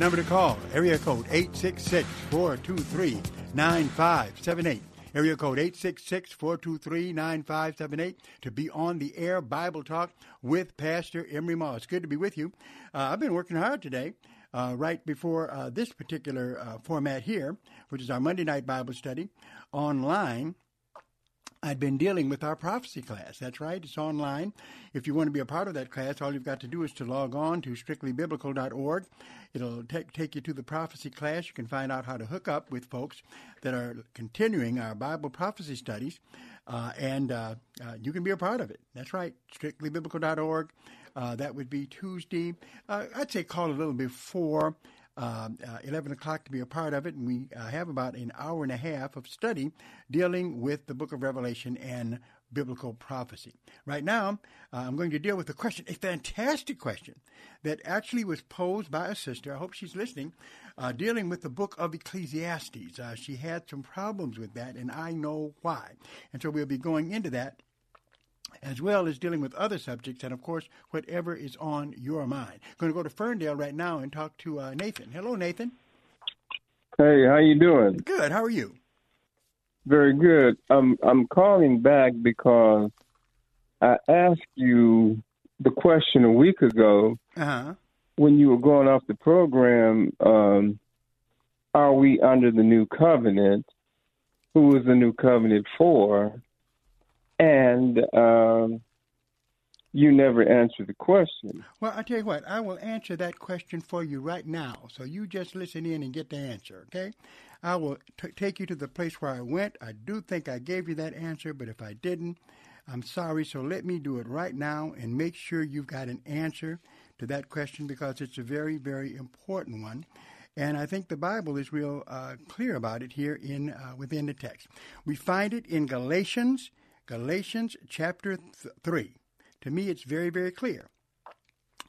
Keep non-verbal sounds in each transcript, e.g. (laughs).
Number to call, area code 866-423-9578. Area code 866-423-9578 to be on the air Bible Talk with Pastor Emery Moss. Good to be with you. Uh, I've been working hard today. Uh, right before uh, this particular uh, format here, which is our Monday night Bible study online, I'd been dealing with our prophecy class. That's right, it's online. If you want to be a part of that class, all you've got to do is to log on to strictlybiblical.org. It'll take, take you to the prophecy class. You can find out how to hook up with folks that are continuing our Bible prophecy studies, uh, and uh, uh, you can be a part of it. That's right, strictlybiblical.org. Uh, that would be Tuesday. Uh, I'd say call a little before uh, uh, 11 o'clock to be a part of it. And we uh, have about an hour and a half of study dealing with the book of Revelation and biblical prophecy. Right now, uh, I'm going to deal with a question, a fantastic question that actually was posed by a sister. I hope she's listening, uh, dealing with the book of Ecclesiastes. Uh, she had some problems with that, and I know why. And so we'll be going into that as well as dealing with other subjects, and of course, whatever is on your mind. I'm going to go to Ferndale right now and talk to uh, Nathan. Hello, Nathan. Hey, how you doing? Good. How are you? Very good. I'm I'm calling back because I asked you the question a week ago uh-huh. when you were going off the program. Um, are we under the new covenant? Who is the new covenant for? And um, you never answer the question. Well, I tell you what, I will answer that question for you right now. So you just listen in and get the answer, okay? I will t- take you to the place where I went. I do think I gave you that answer, but if I didn't, I'm sorry. So let me do it right now and make sure you've got an answer to that question because it's a very, very important one. And I think the Bible is real uh, clear about it here in uh, within the text. We find it in Galatians Galatians chapter th- 3. To me, it's very, very clear.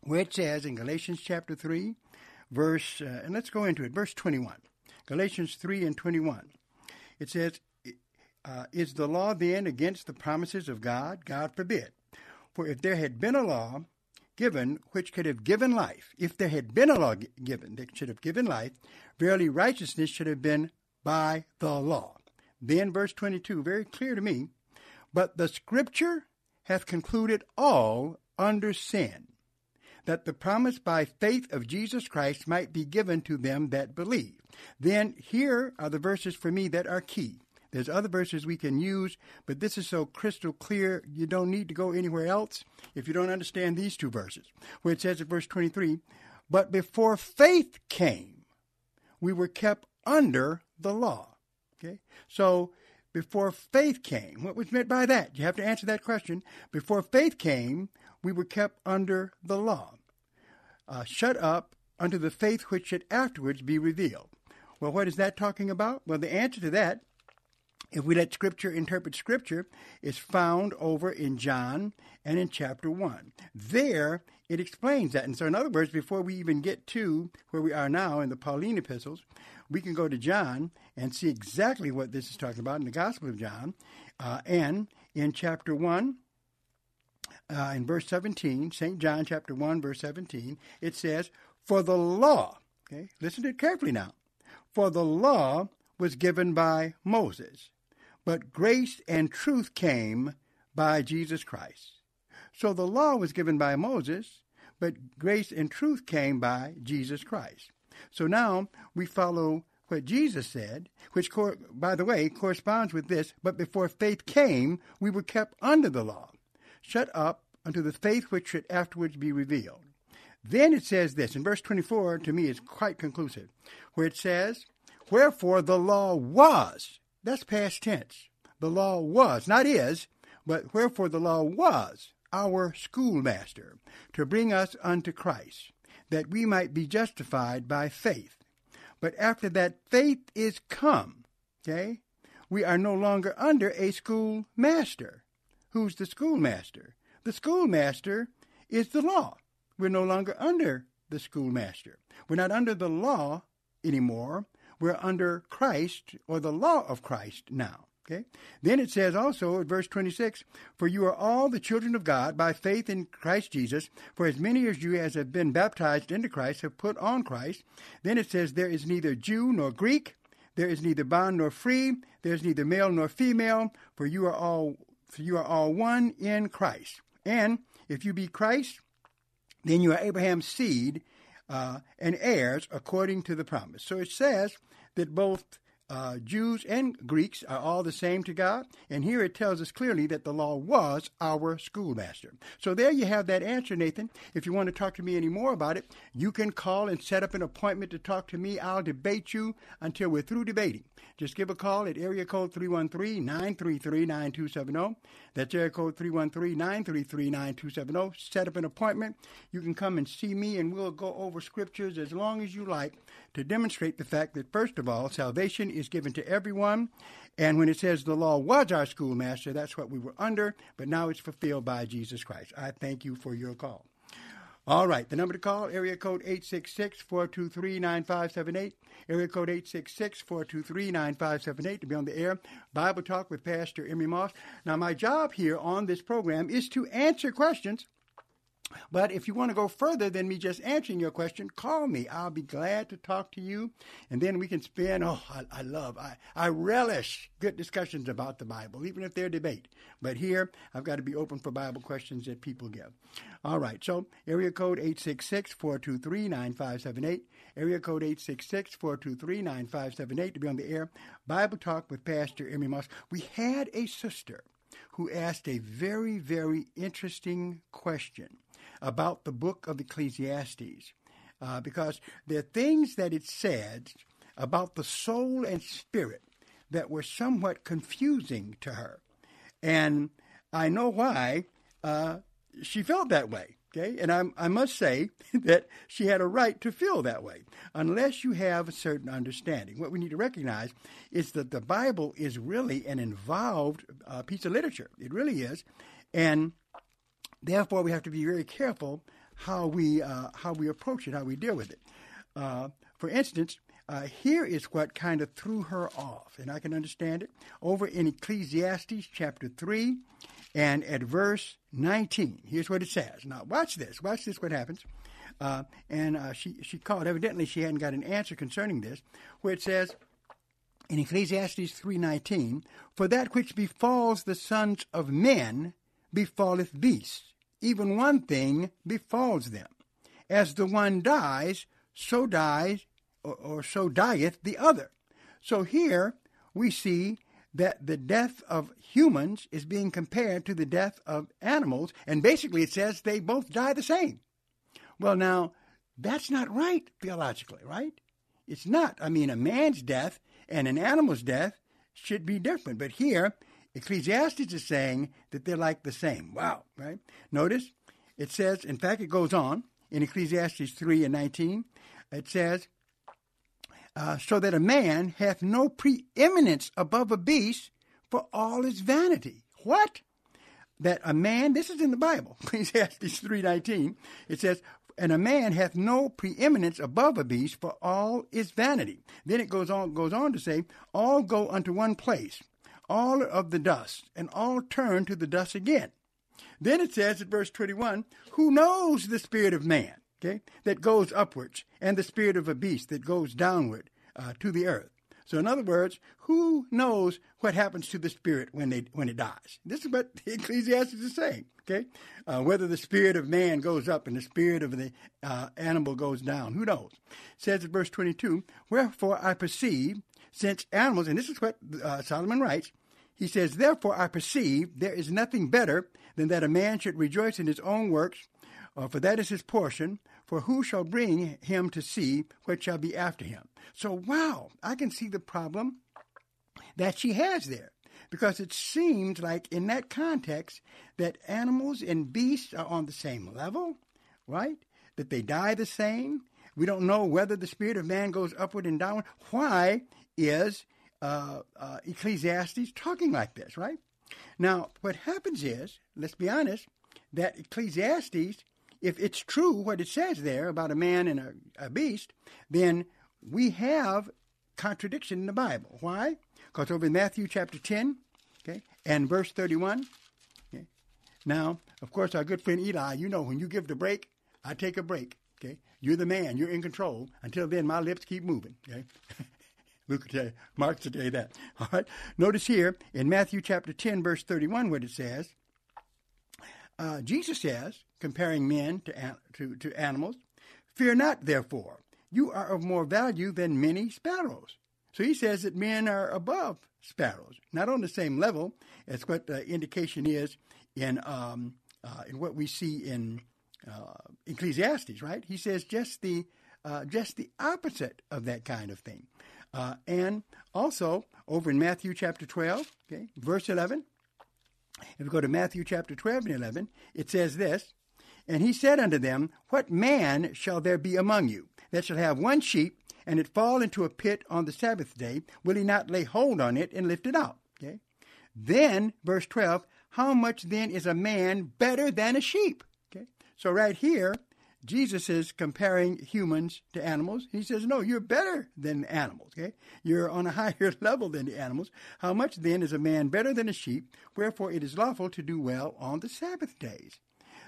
Where it says in Galatians chapter 3, verse, uh, and let's go into it, verse 21. Galatians 3 and 21. It says, uh, Is the law then against the promises of God? God forbid. For if there had been a law given which could have given life, if there had been a law given that should have given life, verily righteousness should have been by the law. Then, verse 22, very clear to me, but the Scripture hath concluded all under sin, that the promise by faith of Jesus Christ might be given to them that believe. Then here are the verses for me that are key. There's other verses we can use, but this is so crystal clear, you don't need to go anywhere else if you don't understand these two verses, where it says in verse 23, But before faith came, we were kept under the law. Okay? So before faith came. What was meant by that? You have to answer that question. Before faith came, we were kept under the law, uh, shut up unto the faith which should afterwards be revealed. Well, what is that talking about? Well, the answer to that, if we let Scripture interpret Scripture, is found over in John and in chapter 1. There, it explains that. And so, in other words, before we even get to where we are now in the Pauline epistles, we can go to John and see exactly what this is talking about in the Gospel of John. Uh, and in chapter 1, uh, in verse 17, St. John chapter 1, verse 17, it says, For the law, okay, listen to it carefully now, for the law was given by Moses, but grace and truth came by Jesus Christ. So the law was given by Moses, but grace and truth came by Jesus Christ. So now we follow what Jesus said, which, by the way, corresponds with this. But before faith came, we were kept under the law, shut up unto the faith which should afterwards be revealed. Then it says this, in verse 24, to me is quite conclusive, where it says, Wherefore the law was, that's past tense. The law was, not is, but wherefore the law was our schoolmaster to bring us unto Christ, that we might be justified by faith. But after that faith is come, okay, we are no longer under a schoolmaster. Who's the schoolmaster? The schoolmaster is the law. We're no longer under the schoolmaster. We're not under the law anymore. We're under Christ or the law of Christ now. Okay? Then it says also at verse 26, For you are all the children of God by faith in Christ Jesus, for as many as you as have been baptized into Christ have put on Christ. Then it says, There is neither Jew nor Greek, there is neither bond nor free, there is neither male nor female, for you are all for you are all one in Christ. And if you be Christ, then you are Abraham's seed uh, and heirs according to the promise. So it says that both uh, Jews and Greeks are all the same to God. And here it tells us clearly that the law was our schoolmaster. So there you have that answer, Nathan. If you want to talk to me any more about it, you can call and set up an appointment to talk to me. I'll debate you until we're through debating. Just give a call at area code 313-933-9270. That's area code 313-933-9270. Set up an appointment. You can come and see me and we'll go over scriptures as long as you like to demonstrate the fact that first of all, salvation is given to everyone. And when it says the law was our schoolmaster, that's what we were under, but now it's fulfilled by Jesus Christ. I thank you for your call. All right, the number to call, area code 866-423-9578, area code 866-423-9578 to be on the air. Bible Talk with Pastor Emery Moss. Now, my job here on this program is to answer questions but if you want to go further than me just answering your question, call me. I'll be glad to talk to you. And then we can spend, oh, I, I, love, I, I relish good discussions about the Bible, even if they're debate. But here, I've got to be open for Bible questions that people give. All right, so area code 866 423 9578. Area code 866 423 9578 to be on the air. Bible Talk with Pastor Emery Moss. We had a sister who asked a very, very interesting question about the book of Ecclesiastes uh, because there are things that it said about the soul and spirit that were somewhat confusing to her. And I know why uh, she felt that way. Okay, and I, I must say (laughs) that she had a right to feel that way, unless you have a certain understanding. What we need to recognize is that the Bible is really an involved uh, piece of literature. It really is, and Therefore, we have to be very careful how we uh, how we approach it, how we deal with it. Uh, for instance, uh, here is what kind of threw her off, and I can understand it. Over in Ecclesiastes chapter 3 and at verse 19, here's what it says. Now, watch this. Watch this, what happens. Uh, and uh, she, she called. Evidently, she hadn't got an answer concerning this, where it says in Ecclesiastes 3.19, For that which befalls the sons of men befalleth beasts even one thing befalls them. As the one dies, so dies, or, or so dieth the other. So here we see that the death of humans is being compared to the death of animals, and basically it says they both die the same. Well, now, that's not right theologically, right? It's not. I mean, a man's death and an animal's death should be different. But here, Ecclesiastes is saying that they're like the same. Wow, right? Notice it says, in fact, it goes on in Ecclesiastes 3 and 19. It says, uh, so that a man hath no preeminence above a beast for all his vanity. What? That a man, this is in the Bible, (laughs) Ecclesiastes 3.19, it says, and a man hath no preeminence above a beast, for all is vanity. Then it goes on goes on to say, all go unto one place, all of the dust, and all turn to the dust again. Then it says at verse 21, who knows the spirit of man, okay, that goes upwards, and the spirit of a beast that goes downward uh, to the earth. So, in other words, who knows what happens to the spirit when they when it dies? This is what (laughs) Ecclesiastes is saying. Okay, uh, whether the spirit of man goes up and the spirit of the uh, animal goes down, who knows? It says in verse twenty-two, "Wherefore I perceive, since animals," and this is what uh, Solomon writes. He says, "Therefore I perceive there is nothing better than that a man should rejoice in his own works, uh, for that is his portion. For who shall bring him to see what shall be after him?" So, wow, I can see the problem that she has there because it seems like in that context that animals and beasts are on the same level, right? That they die the same. We don't know whether the spirit of man goes upward and downward. Why is uh, uh, Ecclesiastes talking like this, right? Now, what happens is, let's be honest, that Ecclesiastes, if it's true what it says there about a man and a, a beast, then we have contradiction in the Bible. Why? Because over in Matthew chapter 10, okay, and verse 31, okay, now, of course, our good friend Eli, you know, when you give the break, I take a break. Okay, you're the man, you're in control. Until then, my lips keep moving. Okay, (laughs) Luke tell you, Mark that. (laughs) All right. Notice here in Matthew chapter 10, verse 31, what it says. Uh, Jesus says, comparing men to, to, to animals, Fear not, therefore, you are of more value than many sparrows. So he says that men are above sparrows, not on the same level as what the indication is in um, uh, in what we see in uh, Ecclesiastes. Right? He says just the uh, just the opposite of that kind of thing. Uh, and also over in Matthew chapter twelve, okay, verse eleven. If we go to Matthew chapter twelve and eleven, it says this. And he said unto them, What man shall there be among you that shall have one sheep, and it fall into a pit on the Sabbath day, will he not lay hold on it and lift it out? Okay. Then, verse 12, how much then is a man better than a sheep? Okay. So right here, Jesus is comparing humans to animals. He says, no, you're better than animals. Okay. You're on a (laughs) higher level than the animals. How much then is a man better than a sheep? Wherefore it is lawful to do well on the Sabbath days.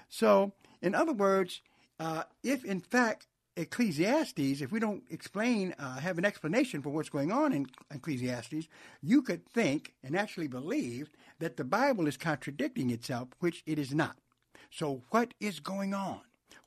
So, in other words, uh, if in fact Ecclesiastes, if we don't explain, uh, have an explanation for what's going on in Ecclesiastes, you could think and actually believe that the Bible is contradicting itself, which it is not. So, what is going on?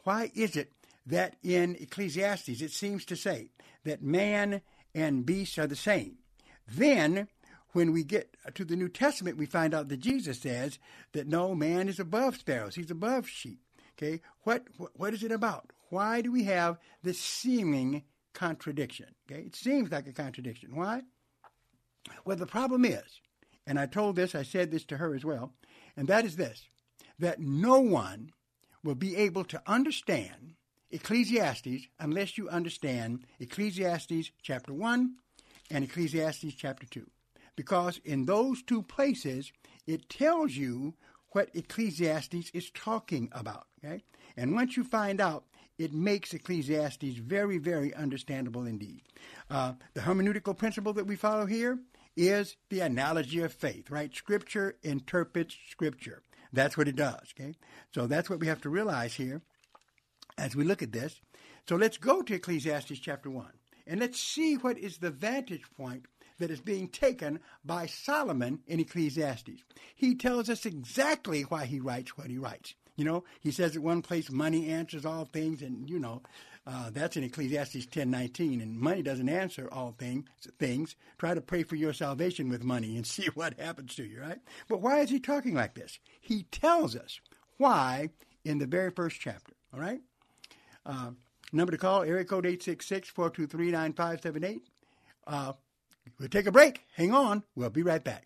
Why is it that in Ecclesiastes it seems to say that man and beast are the same? Then, when we get to the New Testament, we find out that Jesus says that no, man is above sparrows, he's above sheep. Okay, what what is it about? Why do we have this seeming contradiction? Okay, it seems like a contradiction. Why? Well, the problem is, and I told this, I said this to her as well, and that is this that no one will be able to understand Ecclesiastes unless you understand Ecclesiastes chapter 1 and Ecclesiastes chapter 2. Because in those two places, it tells you what Ecclesiastes is talking about. Okay? And once you find out it makes Ecclesiastes very, very understandable indeed. Uh, the hermeneutical principle that we follow here is the analogy of faith, right? Scripture interprets Scripture. That's what it does, okay? So that's what we have to realize here as we look at this. So let's go to Ecclesiastes chapter 1 and let's see what is the vantage point that is being taken by Solomon in Ecclesiastes. He tells us exactly why he writes what he writes. You know, he says at one place, money answers all things, and you know, uh, that's in Ecclesiastes ten nineteen. And money doesn't answer all things. Things. Try to pray for your salvation with money and (laughs) see what happens to you. Right? But why is he talking like this? He tells us why in the very first chapter. All right. Uh, number to call area code 866-423-9578. Uh, we'll take a break. Hang on. We'll be right back.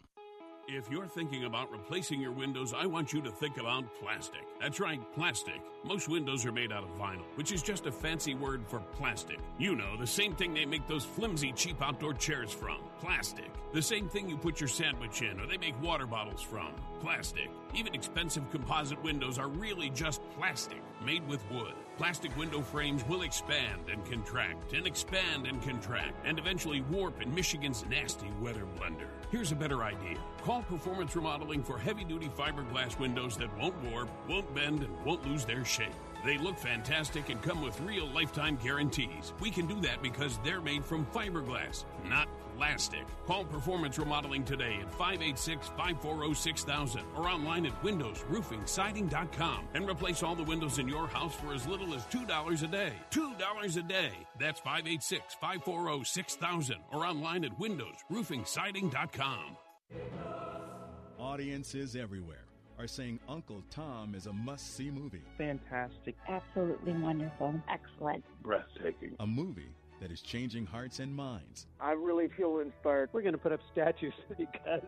If you're thinking about replacing your windows, I want you to think about plastic. That's right, plastic. Most windows are made out of vinyl, which is just a fancy word for plastic. You know, the same thing they make those flimsy, cheap outdoor chairs from plastic. The same thing you put your sandwich in or they make water bottles from plastic. Even expensive composite windows are really just plastic, made with wood. Plastic window frames will expand and contract, and expand and contract, and eventually warp in Michigan's nasty weather blender. Here's a better idea. Call Performance Remodeling for heavy duty fiberglass windows that won't warp, won't bend, and won't lose their shape. They look fantastic and come with real lifetime guarantees. We can do that because they're made from fiberglass, not plastic. Call Performance Remodeling today at 586 540 6000 or online at windowsroofingsiding.com and replace all the windows in your house for as little as $2 a day. $2 a day. That's 586 540 6000 or online at windowsroofingsiding.com. Audiences everywhere are saying Uncle Tom is a must see movie. Fantastic. Absolutely wonderful. Excellent. Breathtaking. A movie that is changing hearts and minds. I really feel inspired. We're going to put up statues (laughs) because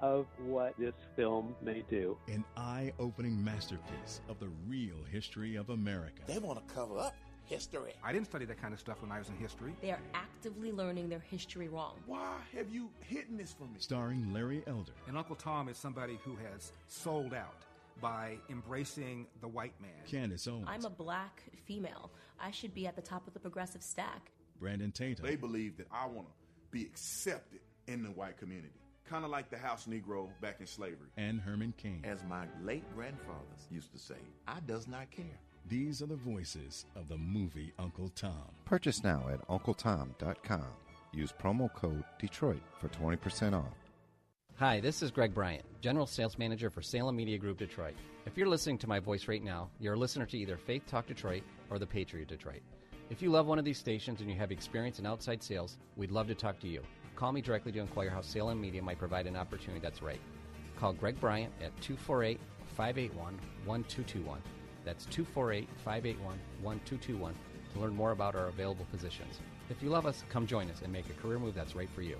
of what this film may do. An eye opening masterpiece of the real history of America. They want to cover up history. I didn't study that kind of stuff when I was in history. They are actively learning their history wrong. Why have you hidden this from me? Starring Larry Elder. And Uncle Tom is somebody who has sold out by embracing the white man. Candace Owens. I'm a black female. I should be at the top of the progressive stack. Brandon Tatum. They believe that I want to be accepted in the white community. Kind of like the house Negro back in slavery. And Herman Cain. As my late grandfathers used to say, I does not care. These are the voices of the movie Uncle Tom. Purchase now at UncleTom.com. Use promo code Detroit for 20% off. Hi, this is Greg Bryant, General Sales Manager for Salem Media Group Detroit. If you're listening to my voice right now, you're a listener to either Faith Talk Detroit or The Patriot Detroit. If you love one of these stations and you have experience in outside sales, we'd love to talk to you. Call me directly to inquire how Salem Media might provide an opportunity that's right. Call Greg Bryant at 248 581 1221. That's 248 581 1221 to learn more about our available positions. If you love us, come join us and make a career move that's right for you.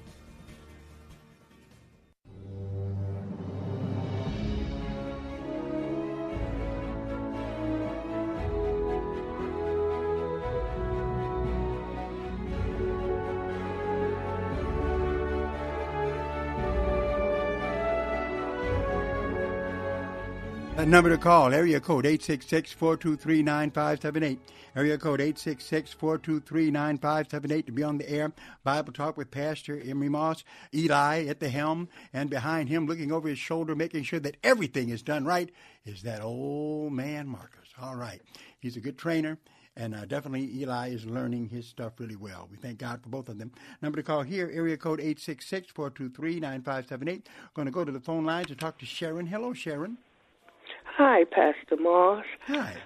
That number to call, area code 866-423-9578. Area code 866-423-9578 to be on the air. Bible Talk with Pastor Emery Moss, Eli at the helm, and behind him looking over his shoulder, making sure that everything is done right, is that old man Marcus. All right. He's a good trainer. And uh, definitely Eli is learning his stuff really well. We thank God for both of them. Number to call here, area code 866-423-9578. Going to go to the phone lines and talk to Sharon. Hello, Sharon. Hi, Pastor Moss. Hi.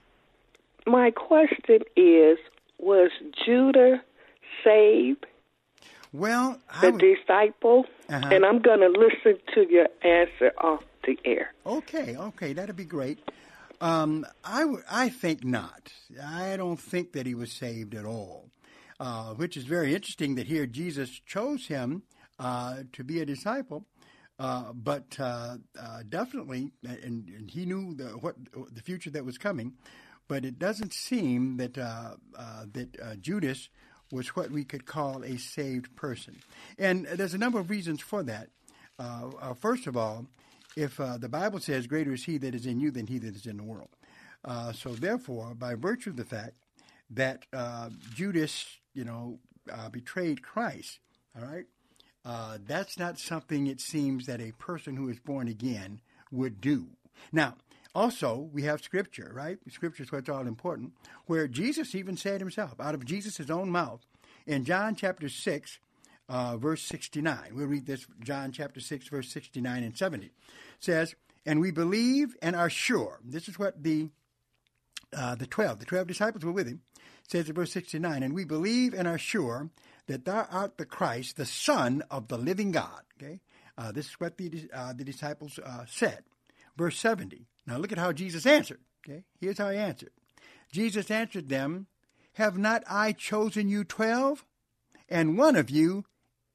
My question is Was Judah saved? Well, the would... disciple? Uh-huh. And I'm going to listen to your answer off the air. Okay, okay, that'd be great. Um, I, w- I think not. I don't think that he was saved at all, uh, which is very interesting that here Jesus chose him uh, to be a disciple. Uh, but uh, uh, definitely, and, and, he knew the, what the future that was coming. But it doesn't seem that uh, uh, that Judas was what we could call a saved person. And there's a number of reasons for that. first of all, if the Bible says, "Greater is He that is in you than he that is in the world," so therefore, by virtue of the fact that Judas, you know, betrayed Christ, all right, uh, that's not something it seems that a person who is born again would do. Now, also, we have Scripture, right? Scripture is what's all important, where Jesus even said himself, out of Jesus' own mouth, in John chapter 6, uh, verse 69. We'll read this, John chapter 6, verse 69 and 70. It says, And we believe and are sure. This is what the uh, the 12, the 12 disciples were with him. It says in verse 69, And we believe and are sure that thou art the Christ, the Son of the living God. Okay? Uh, this is what the, uh, the disciples uh, said. Verse 70. Now look at how Jesus answered. Okay? Here's how he answered. Jesus answered them, Have not I chosen you twelve? And one of you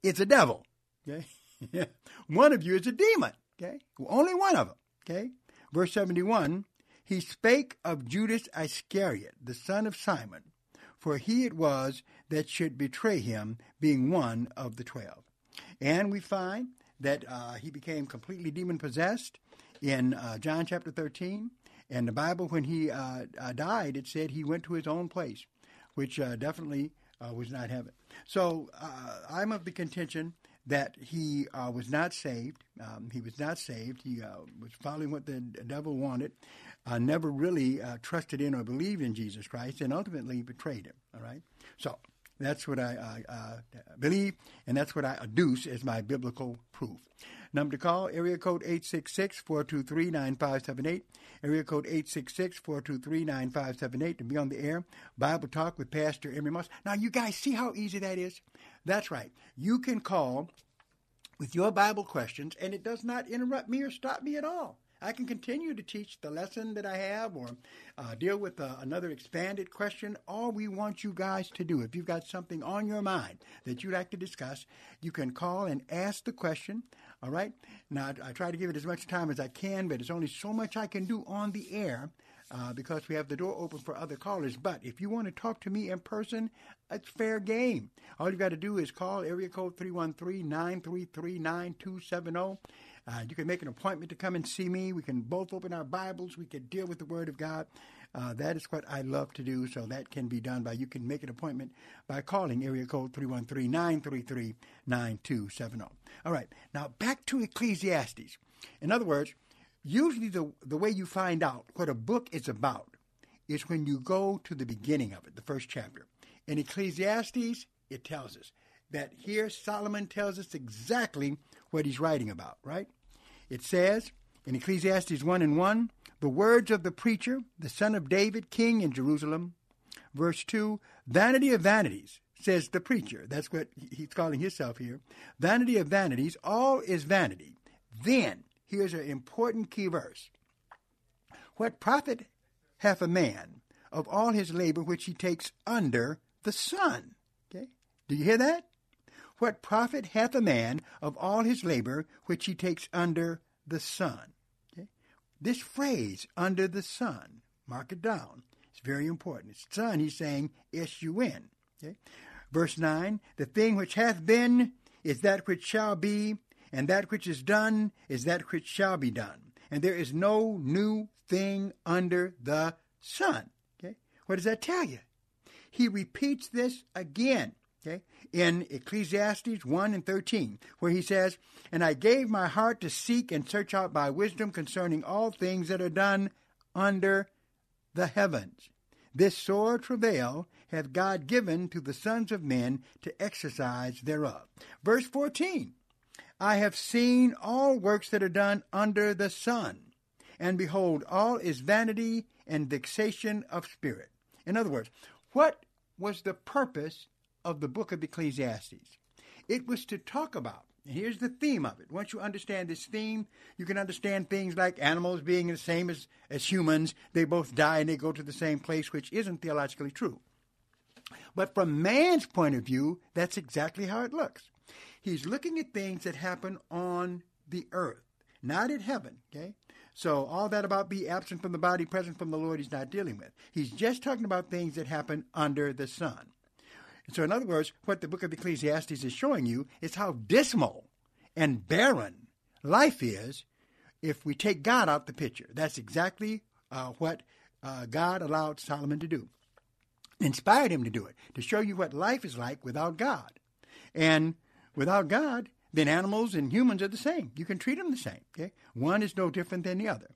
is a devil. Okay? (laughs) one of you is a demon. Okay? Only one of them. Okay? Verse 71 He spake of Judas Iscariot, the son of Simon, for he it was that should betray him, being one of the twelve. And we find that uh, he became completely demon possessed in uh, John chapter 13. And the Bible, when he uh, uh died, it said he went to his own place, which uh, definitely uh, was not heaven. So I'm of the contention that he was not saved. Um, he was not saved. He was following what the devil wanted, never really trusted in or believed in Jesus Christ, and ultimately betrayed him. All right? So that's what I believe, and that's what I adduce as my biblical proof. Number to call, area code 866-423-9578. Area code 866-423-9578 to be on the air. Bible Talk with Pastor Emery Moss. Now, you guys see how easy that is? That's right. You can call with your Bible questions, and it does not interrupt me or stop me at all. I can continue to teach the lesson that I have or uh, deal with uh, another expanded question. All we want you guys to do, if you've got something on your mind that you'd like to discuss, you can call and ask the question. All right? Now, I try to give it as much time as I can, but it's only so much I can do on the air. Uh, because we have the door open for other callers. But if you want to talk to me in person, it's fair game. All you've got to do is call area code 313 933 9270. Uh, you can make an appointment to come and see me. We can both open our Bibles. We can deal with the Word of God. Uh, that is what I love to do, so that can be done by you can make an appointment by calling area code 313-933-9270. All right, now back to Ecclesiastes. In other words, usually the, the way you find out what a book is about is when you go to the beginning of it, the first chapter. In Ecclesiastes, it tells us that here Solomon tells us exactly what he's writing about, right? It says in Ecclesiastes 1 and 1, the words of the preacher, the son of David, king in Jerusalem. Verse 2, vanity of vanities, says the preacher. That's what he's calling himself here. Vanity of vanities, all is vanity. Then, here's an important key verse. What profit hath a man of all his labor which he takes under the sun? Okay? Do you hear that? What profit hath a man of all his labor which he takes under the sun? Okay? This phrase, under the sun, mark it down. It's very important. It's sun, he's saying S-U-N. Okay? Verse 9, the thing which hath been is that which shall be, and that which is done is that which shall be done. And there is no new thing under the sun. Okay? What does that tell you? He repeats this again okay, in Ecclesiastes 1 and 13, where he says, And I gave my heart to seek and search out by wisdom concerning all things that are done under the heavens. This sore travail hath God given to the sons of men to exercise thereof. Verse 14, I have seen all works that are done under the sun, and behold, all is vanity and vexation of spirit. In other words, what was the purpose of the book of Ecclesiastes. It was to talk about, here's the theme of it. Once you understand this theme, you can understand things like animals being the same as, as humans. They both die and they go to the same place, which isn't theologically true. But from man's point of view, that's exactly how it looks. He's looking at things that happen on the earth, not in heaven, okay? So all that about be absent from the body, present from the Lord, he's not dealing with. He's just talking about things that happen under the sun. So, in other words, what the book of Ecclesiastes is showing you is how dismal and barren life is if we take God out the picture. That's exactly uh, what uh, God allowed Solomon to do, inspired him to do it, to show you what life is like without God. And without God, then animals and humans are the same. You can treat them the same. Okay, one is no different than the other.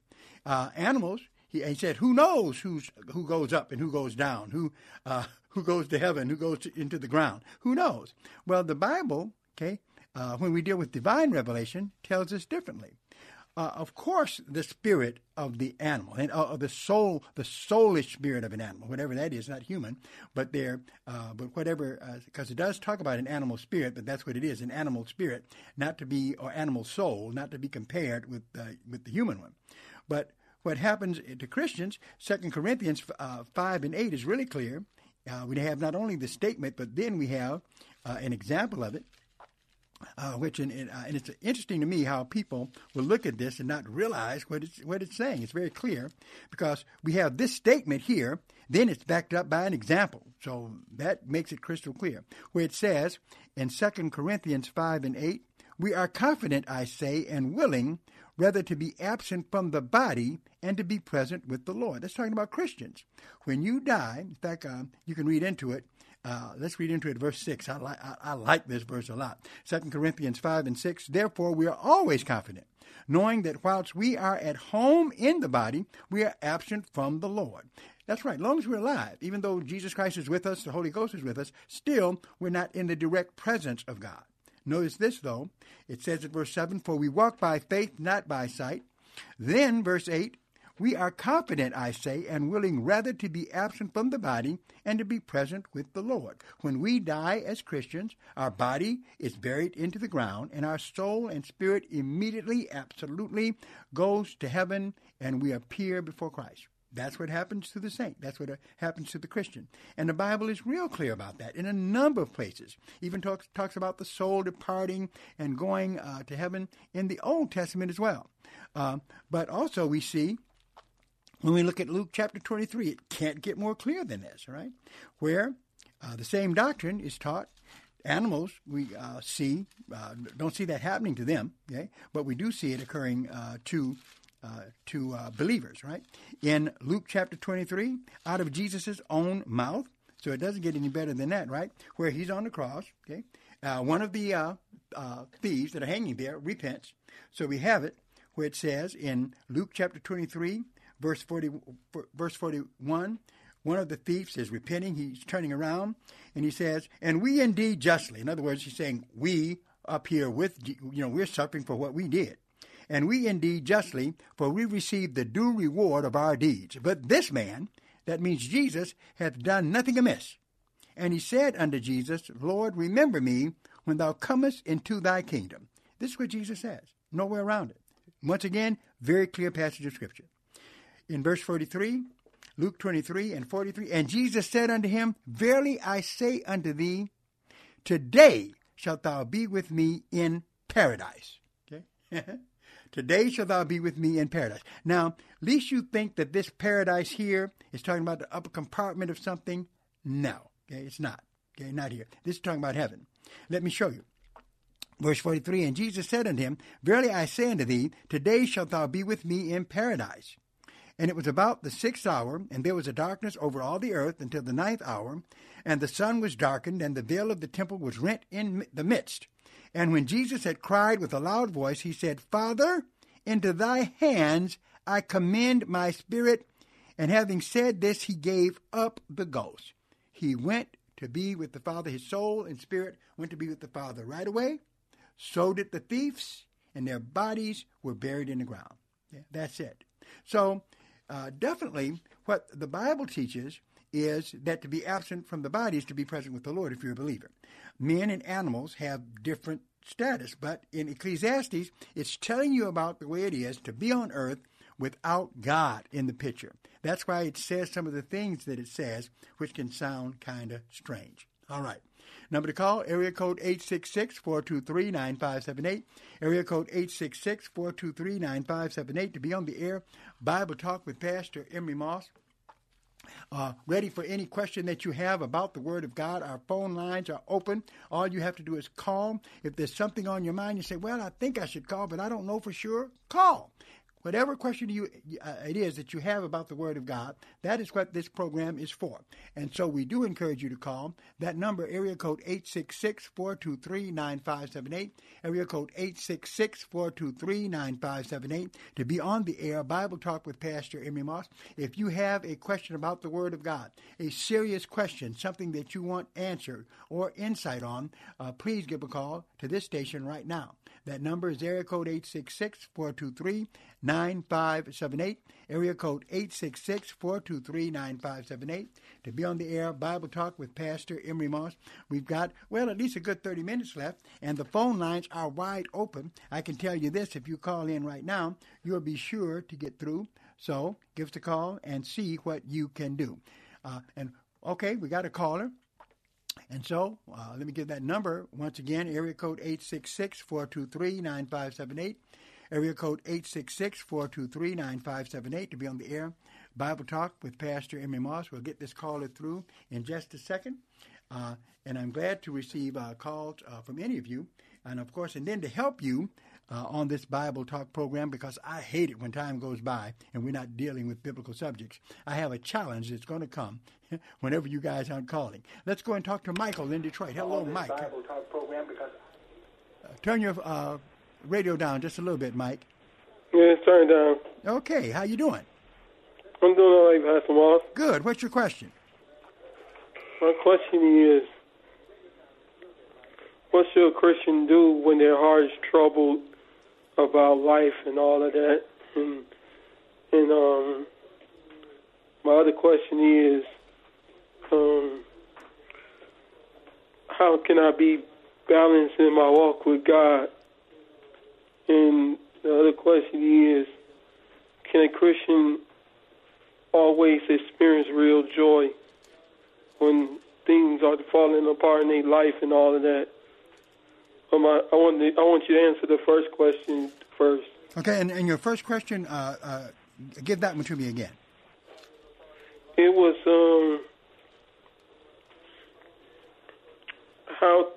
Uh, animals, he, he, said, who knows who's who goes up and who goes down, who uh, (laughs) who goes to heaven, who goes to, into the ground. Who knows? Well, the Bible Okay, uh, when we deal with divine revelation, tells us differently. Uh, of course, the spirit of the animal and uh, the soul, the soulish spirit of an animal, whatever that is, not human, but there, uh, but whatever, because uh, it does talk about an animal spirit, but that's what it is, an animal spirit, not to be or animal soul, not to be compared with uh, with the human one. But what happens to Christians, Second Corinthians uh, five and eight is really clear. we have not only the statement, but then we have an example of it uh, which and, and, uh, and, it's interesting to me how people will look at this and not realize what it's what it's saying. It's very clear because we have this statement here, then it's backed up by an example. So that makes it crystal clear. Where it says in 2 Corinthians 5 and 8, we are confident, I say, and willing rather to be absent from the body and to be present with the Lord. That's talking about Christians. When you die, in fact, uh, you can read into it uh, let's read into it, verse 6. I, li- I, I like this verse a lot. 2 Corinthians 5 and 6. Therefore, we are always confident, knowing that whilst we are at home in the body, we are absent from the Lord. That's right. As long as we're alive, even though Jesus Christ is with us, the Holy Ghost is with us, still we're not in the direct presence of God. Notice this, though. It says in verse 7 For we walk by faith, not by sight. Then, verse 8, we are confident, I say, and willing rather to be absent from the body and to be present with the Lord. When we die as Christians, our body is buried into the ground, and our soul and spirit immediately, absolutely goes to heaven, and we appear before Christ. That's what happens to the saint. That's what happens to the Christian. And the Bible is real clear about that in a number of places. Even talks, talks about the soul departing and going uh, to heaven in the Old Testament as well. Uh, but also we see when we look at Luke chapter 23, it can't get more clear than this, right? Where uh, the same doctrine is taught. Animals, we uh, see, uh, don't see that happening to them, okay? But we do see it occurring uh, to uh, to uh, believers, right? In Luke chapter 23, out of Jesus' own mouth. So it doesn't get any better than that, right? Where he's on the cross, okay? one of the thieves that are hanging there repents. So we have it where it says in Luke chapter 23, verse 40, verse 41, one of the thieves is repenting. He's turning around and he says, and we indeed justly. In other words, he's saying, we up here with, you know, we're suffering for what we did. And we indeed justly, for we receive the due reward of our deeds. But this man, that means Jesus, hath done nothing amiss. And he said unto Jesus, Lord, remember me when thou comest into thy kingdom. This is what Jesus says. Nowhere around it. Once again, very clear passage of Scripture in verse 43, Luke 23 and 43. And Jesus said unto him, Verily I say unto thee, today shalt thou be with me in paradise. Okay? (laughs) today shalt thou be with me in paradise. Now, least you think that this paradise here is talking about the upper compartment of something. No, okay, it's not. Okay, not here. This is talking about heaven. Let me show you. Verse 43 And Jesus said unto him, Verily I say unto thee, today shalt thou be with me in paradise. And it was about the sixth hour, and there was a darkness over all the earth until the ninth hour, and the sun was darkened, and the veil of the temple was rent in the midst. And when Jesus had cried with a loud voice, he said, Father, into thy hands I commend my spirit. And having said this, he gave up the ghost. He went to be with the Father. His soul and spirit went to be with the Father right away. So did the thieves, and their bodies were buried in the ground. Yeah, that's it. So uh, definitely what the Bible teaches is that to be absent from the body is to be present with the Lord if you're a believer. Men and animals have different status, but in Ecclesiastes, it's telling you about the way it is to be on earth without God in the picture. That's why it says some of the things that it says, which can sound kind of strange. All right. Number to call, area code 866-423-9578. Area code 866-423-9578 to be on the air. Bible Talk with Pastor Emery Moss. Uh, ready for any question that you have about the Word of God. Our phone lines are open. All you have to do is call. If there's something on your mind, you say, Well, I think I should call, but I don't know for sure, call. Whatever question you uh, it is that you have about the Word of God, that is what this program is for. And so we do encourage you to call that number, area code 866-423-9578, area code 866-423-9578, to be on the air, Bible Talk with Pastor Emery Moss. If you have a question about the Word of God, a serious question, something that you want answered or insight on, uh, please give a call to this station right now. That number is area code 866-423-9578, area code 866-423-9578. To be on the air, Bible Talk with Pastor Emery Moss. We've got, well, at least a good 30 minutes left, and the phone lines are wide open. I can tell you this, if you call in right now, you'll be sure to get through. So give us a call and see what you can do. Uh, and okay, we got a caller. And so, uh, let me give that number once again area code 866 423 9578. Area code 866 423 9578 to be on the air. Bible Talk with Pastor Emery Moss. We'll get this caller through in just a second. Uh, and I'm glad to receive uh, calls uh, from any of you. And of course, and then to help you uh, on this Bible Talk program because I hate it when time goes by and we're not dealing with biblical subjects. I have a challenge that's going to come (laughs) whenever you guys aren't calling. Let's go and talk to Michael in Detroit. Hello, Mike. Bible Talk program because Uh, turn your uh, radio down just a little bit, Mike. yeah, it's turned down. Okay, how you doing? I'm doing all right, Pastor Moss. Good. What's your question? My question is, what should a Christian do when their heart is troubled about life and all of that? And and um, my other question is, um, how can I be balanced in my walk with God? And the other question is, can a Christian always experience real joy when things are falling apart in their life and all of that? Um, I, I want to, I want you to answer the first question first. Okay, and, and your first question, uh, uh, give that one to me again. It was um, how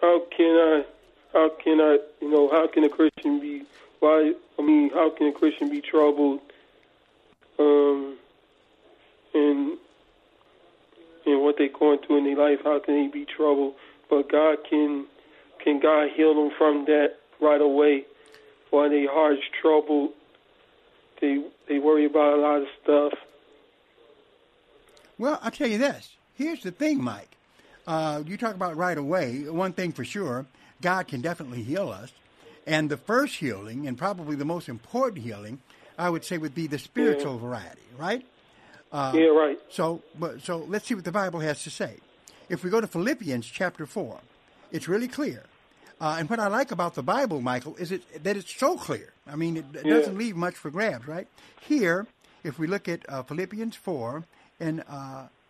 how can I how can I you know how can a Christian be why I mean how can a Christian be troubled um in in what they're going through in their life how can they be troubled but God can can God heal them from that right away while their heart's troubled they they worry about a lot of stuff Well, I'll tell you this. Here's the thing, Mike. Uh, you talk about right away. One thing for sure, God can definitely heal us. And the first healing, and probably the most important healing, I would say would be the spiritual variety, right? Uh, Yeah, right. So, but so let's see what the Bible has to say. If we go to Philippians chapter four, it's really clear. Uh, and what I like about the Bible, Michael, is it that it's so clear. I mean, it, it Yeah. doesn't leave much for grabs, right? Here, if we look at uh, Philippians four and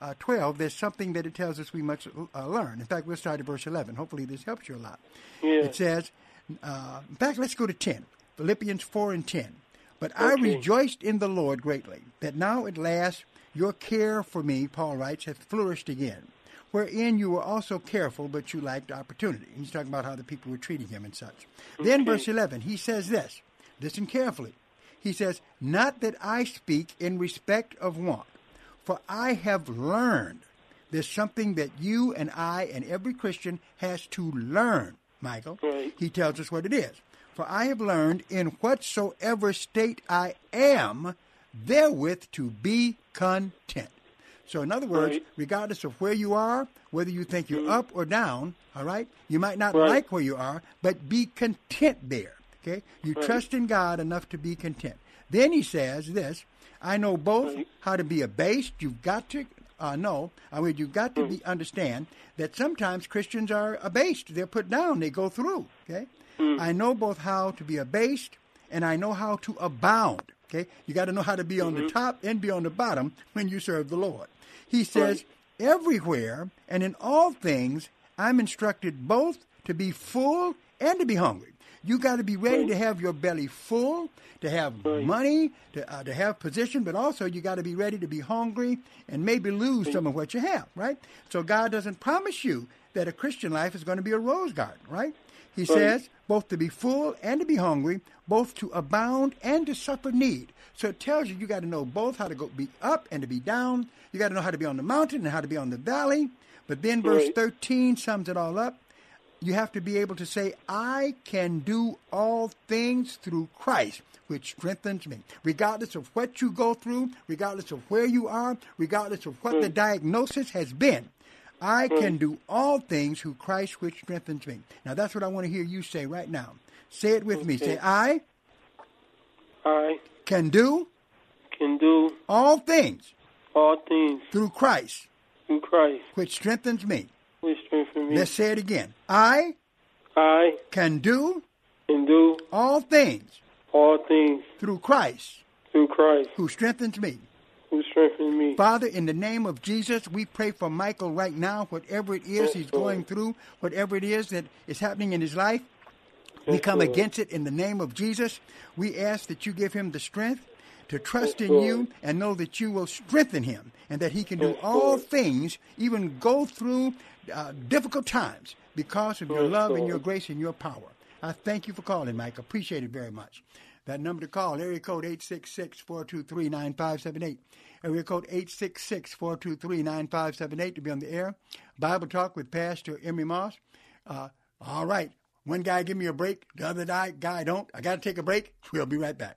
uh, uh, twelve, there's something that it tells us we must uh, learn. In fact, we'll start at verse eleven. Hopefully, this helps you a lot. Yeah. It says, uh, in fact, let's go to 10. Philippians 4 and 10. But I rejoiced in the Lord greatly, that now at last your care for me, Paul writes, hath flourished again, wherein you were also careful, but you lacked opportunity. He's talking about how the people were treating him and such. Then, verse 11, he says this listen carefully. He says, Not that I speak in respect of want, for I have learned. There's something that you and I and every Christian has to learn, Michael. He tells us what it is. For I have learned in whatsoever state I am, therewith to be content. So, in other words, Right. regardless of where you are, whether you think you're mm-hmm. up or down, all right, you might not Right. like where you are, but be content there. Okay? You Right. trust in God enough to be content. Then he says this I know both how to be abased. You've got to uh, know, I mean, you've got to be, understand that sometimes Christians are abased. They're put down, they go through. Okay? I know both how to be abased and I know how to abound. Okay? You got to know how to be on the top and be on the bottom when you serve the Lord. He says, everywhere and in all things, I'm instructed both to be full and to be hungry. You got to be ready to have your belly full, to have money, to, uh, to have position, but also you got to be ready to be hungry and maybe lose some of what you have, right? So God doesn't promise you that a Christian life is going to be a rose garden, right? He says, both to be full and to be hungry, both to abound and to suffer need. So it tells you you got to know both how to go be up and to be down. You got to know how to be on the mountain and how to be on the valley. But then verse Right. 13 sums it all up. You have to be able to say, I can do all things through Christ, which strengthens me. Regardless of what you go through, regardless of where you are, regardless of what the mm. diagnosis has been, I mm. can do all things through Christ, which strengthens me. Now, that's what I want to hear you say right now. Say it with me. Say, I I can do can do all things all things through Christ, through Christ, which strengthens me. Which strengthens me. Let's say it again. I I can do can do all things all things through Christ, through Christ, who strengthens me. who strengthens me. Father, in the name of Jesus, we pray for Michael right now, whatever it is he's going through, whatever it is that is happening in his life. We come Lord. against it in the name of Jesus. We ask that you give him the strength to trust in you and know that you will strengthen him and that he can do all things, even go through uh, difficult times because of your love and your grace and your power. I thank you for calling, Mike. Appreciate it very much. That number to call, area code 866-423-9578. Area code 866-423-9578 to be on the air. Bible Talk with Pastor Emery Moss. Uh, all right. One guy give me a break. The other guy, guy don't. I got to take a break. We'll be right back.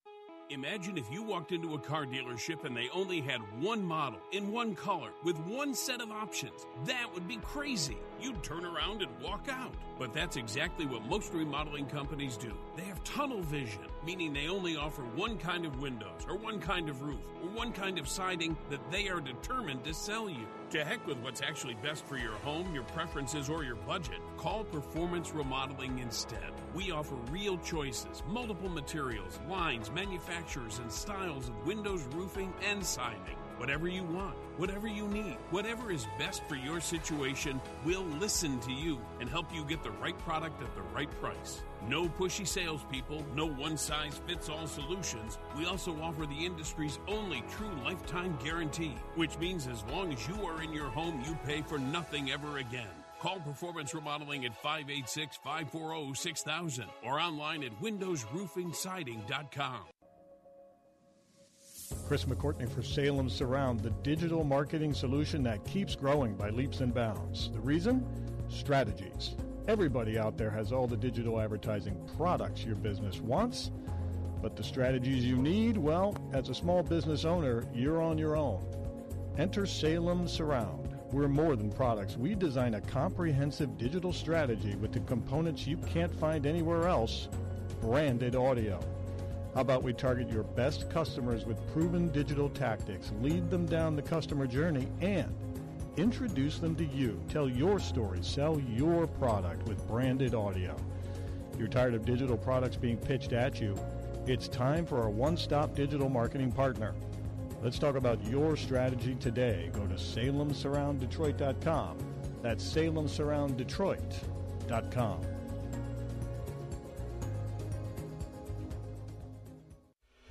Imagine if you walked into a car dealership and they only had one model in one color with one set of options. That would be crazy. You'd turn around and walk out. But that's exactly what most remodeling companies do. They have tunnel vision, meaning they only offer one kind of windows or one kind of roof or one kind of siding that they are determined to sell you. To heck with what's actually best for your home, your preferences, or your budget. Call Performance Remodeling instead. We offer real choices, multiple materials, lines, manufacturers, and styles of windows, roofing, and siding. Whatever you want, whatever you need, whatever is best for your situation, we'll listen to you and help you get the right product at the right price. No pushy salespeople, no one size fits all solutions. We also offer the industry's only true lifetime guarantee, which means as long as you are in your home, you pay for nothing ever again. Call Performance Remodeling at 586 540 6000 or online at windowsroofingsiding.com. Chris McCourtney for Salem Surround, the digital marketing solution that keeps growing by leaps and bounds. The reason? Strategies. Everybody out there has all the digital advertising products your business wants, but the strategies you need, well, as a small business owner, you're on your own. Enter Salem Surround. We're more than products. We design a comprehensive digital strategy with the components you can't find anywhere else branded audio. How about we target your best customers with proven digital tactics, lead them down the customer journey, and introduce them to you. Tell your story, sell your product with branded audio. You're tired of digital products being pitched at you? It's time for our one stop digital marketing partner. Let's talk about your strategy today. Go to salemsurrounddetroit.com. That's salemsurrounddetroit.com.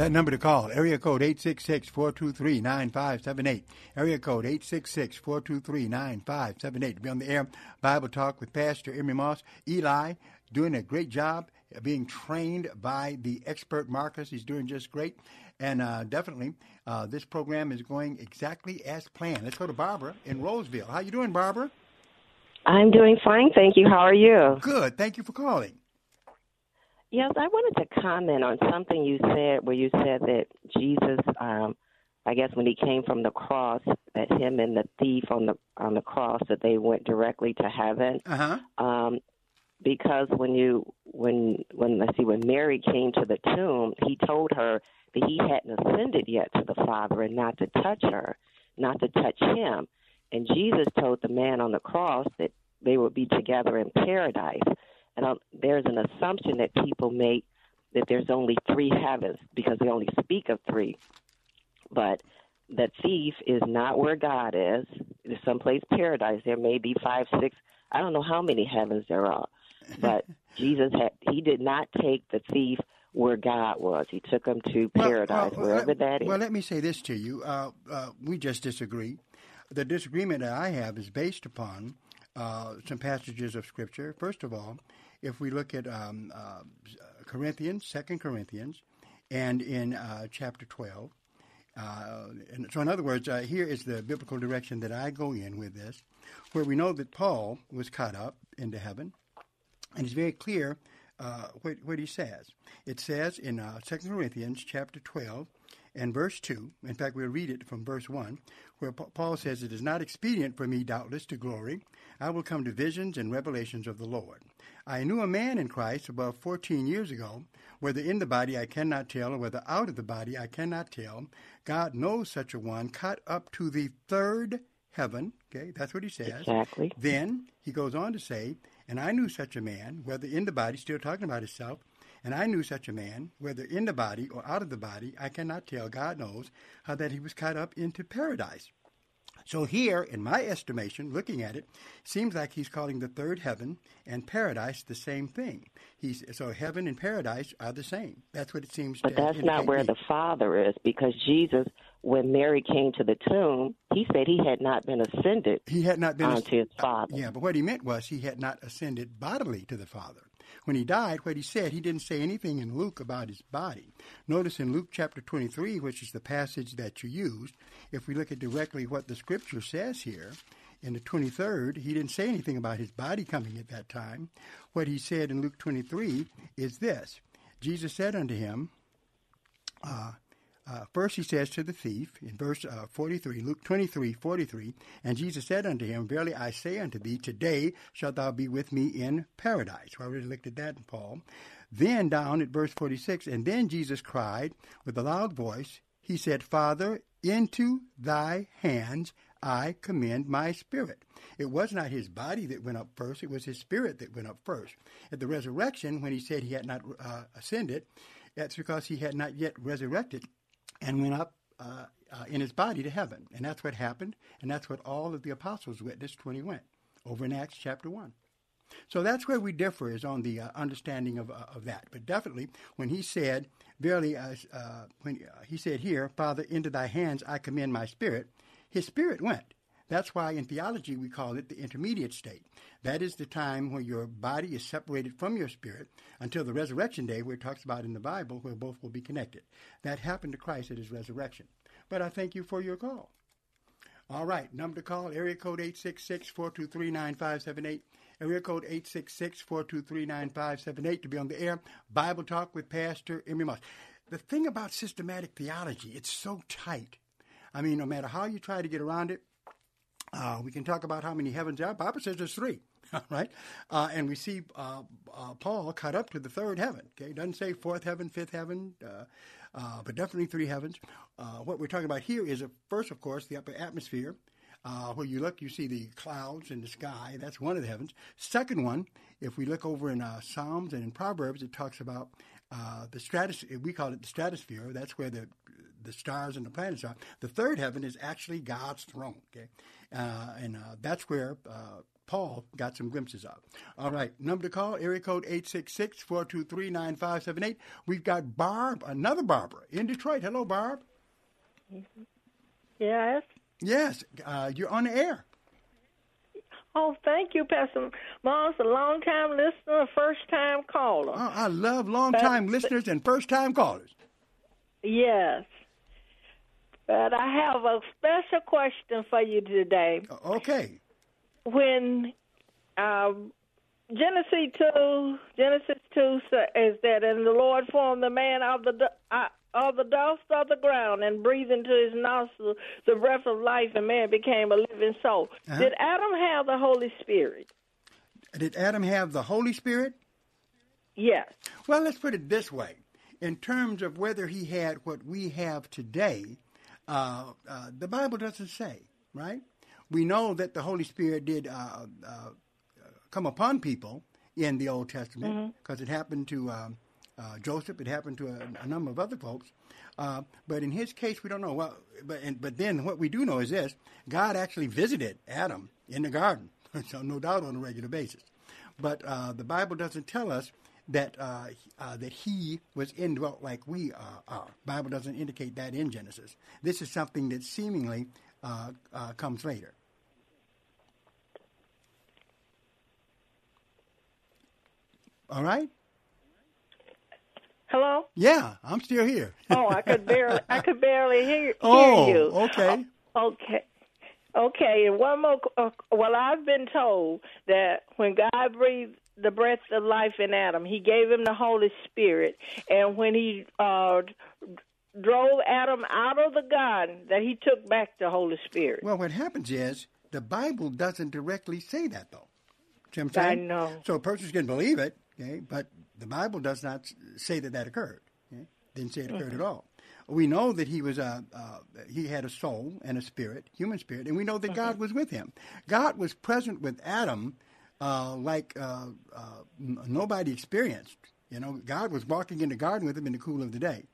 That number to call, area code 866-423-9578. Area code 866-423-9578. To be on the air, Bible Talk with Pastor Emery Moss. Eli doing a great job being trained by the expert Marcus. He's doing just great. And uh, definitely, uh, this program is going exactly as planned. Let's go to Barbara in Roseville. How you doing, Barbara? I'm doing fine, thank you. How are you? Good. Thank you for calling. Yes, I wanted to comment on something you said where you said that Jesus, um, I guess when he came from the cross, that him and the thief on the on the cross that they went directly to heaven. Uh huh. Um, because when you when when let's see when Mary came to the tomb, he told her that he hadn't ascended yet to the Father and not to touch her, not to touch him. And Jesus told the man on the cross that they would be together in paradise. And um, there's an assumption that people make that there's only three heavens because they only speak of three. But the thief is not where God is. It's someplace paradise. There may be five, six, I don't know how many heavens there are. But (laughs) Jesus had he did not take the thief where God was. He took them to paradise, well, wherever well, that is. Well, let me say this to you. Uh, uh, we just disagree. The disagreement that I have is based upon uh, some passages of Scripture. First of all, if we look at um, uh, Corinthians, Second Corinthians, and in uh, chapter 12, uh, and so, in other words, uh, here is the biblical direction that I go in with this, where we know that Paul was caught up into heaven, and it's very clear uh, what, what, he says. It says in uh, 2 Corinthians chapter 12 and verse 2, in fact, we'll read it from verse 1, where Paul says, It is not expedient for me, doubtless, to glory. I will come to visions and revelations of the Lord. I knew a man in Christ above 14 years ago, whether in the body I cannot tell, or whether out of the body I cannot tell. God knows such a one, caught up to the third heaven. Okay, that's what he says. Exactly. Then he goes on to say, And I knew such a man, whether in the body, still talking about himself, and I knew such a man, whether in the body or out of the body, I cannot tell, God knows, how that he was caught up into paradise. So here, in my estimation, looking at it, seems like he's calling the third heaven and paradise the same thing. He's so heaven and paradise are the same. That's what it seems. But to that's not where me. the Father is, because Jesus, when Mary came to the tomb, he said he had not been ascended. He had not been onto his uh, Father. Yeah, but what he meant was he had not ascended bodily to the Father. When he died, what he said, he didn't say anything in Luke about his body. Notice in Luke chapter 23, which is the passage that you used, if we look at directly what the scripture says here, in the 23rd, he didn't say anything about his body coming at that time. What he said in Luke 23 is this Jesus said unto him, uh, uh, first he says to the thief in verse uh, 43, Luke 23, 43, and Jesus said unto him, Verily I say unto thee, today shalt thou be with me in paradise. i already looked at that in Paul. Then down at verse 46, and then Jesus cried with a loud voice, he said, Father, into thy hands I commend my spirit. It was not his body that went up first, it was his spirit that went up first. At the resurrection, when he said he had not uh, ascended, that's because he had not yet resurrected and went up uh, uh, in his body to heaven. And that's what happened, and that's what all of the apostles witnessed when he went over in Acts chapter 1. So that's where we differ is on the uh, understanding of, uh, of that. But definitely, when he said, verily, uh, uh, when he said here, Father, into thy hands I commend my spirit, his spirit went. That's why in theology we call it the intermediate state. That is the time where your body is separated from your spirit until the resurrection day, where it talks about in the Bible, where both will be connected. That happened to Christ at his resurrection. But I thank you for your call. All right, number to call, area code 866-423-9578. Area code 866-423-9578 to be on the air. Bible Talk with Pastor Emery Moss. The thing about systematic theology, it's so tight. I mean, no matter how you try to get around it, uh, we can talk about how many heavens are. Bible says there's three, (laughs) right? Uh, and we see uh, uh, Paul cut up to the third heaven. Okay, doesn't say fourth heaven, fifth heaven, uh, uh, but definitely three heavens. what we're talking about here is, first, of course, the upper atmosphere. where you look, you see the clouds in the sky. That's one of the heavens. Second one, if we look over in Psalms and in Proverbs, it talks about the stratosphere. We call it the stratosphere. That's where the the stars and the planets are. The third heaven is actually God's throne. Okay, uh, and uh, that's where uh, Paul got some glimpses of. All right, number to call, area code 866-423-9578. We've got Barb, another Barbara in Detroit. Hello, Barb. Yes. Yes, uh, you're on the air. Oh, thank you, Pastor Moss, a long time listener, a first time caller. Oh, I love long time listeners and first time callers. Yes. But I have a special question for you today. Okay. When um, Genesis two, Genesis two is that, and the Lord formed the man of the uh, of the dust of the ground and breathed into his nostrils the breath of life, and man became a living soul. Uh-huh. Did Adam have the Holy Spirit? Did Adam have the Holy Spirit? Yes. Well, let's put it this way. In terms of whether he had what we have today, uh, uh, the Bible doesn't say, right? We know that the Holy Spirit did uh, uh come upon people in the Old Testament because Mm-hmm. it happened to um, uh, Joseph, it happened to a, a number of other folks. Uh, but in his case, we don't know. Well, but and, but then what we do know is this: God actually visited Adam in the garden, (laughs) so no doubt on a regular basis. But uh, the Bible doesn't tell us that uh, uh, that he was indwelt like we uh, are. Bible doesn't indicate that in Genesis. This is something that seemingly uh, uh, comes later. All right. Hello. Yeah, I'm still here. (laughs) Oh, I could barely, I could barely hear, hear Oh, you. okay. Okay. Okay, and one more. Uh, well, I've been told that when God breathed the breath of life in Adam, He gave him the Holy Spirit, and when He uh, drove Adam out of the garden, that He took back the Holy Spirit. Well, what happens is the Bible doesn't directly say that, though. See what I'm I know. So a person can believe it, okay, but the Bible does not say that that occurred. Okay? Didn't say it occurred Mhm. at all. We know that he was a uh, he had a soul and a spirit, human spirit, and we know that God was with him. God was present with Adam, uh, like uh, uh, nobody experienced. You know, God was walking in the garden with him in the cool of the day.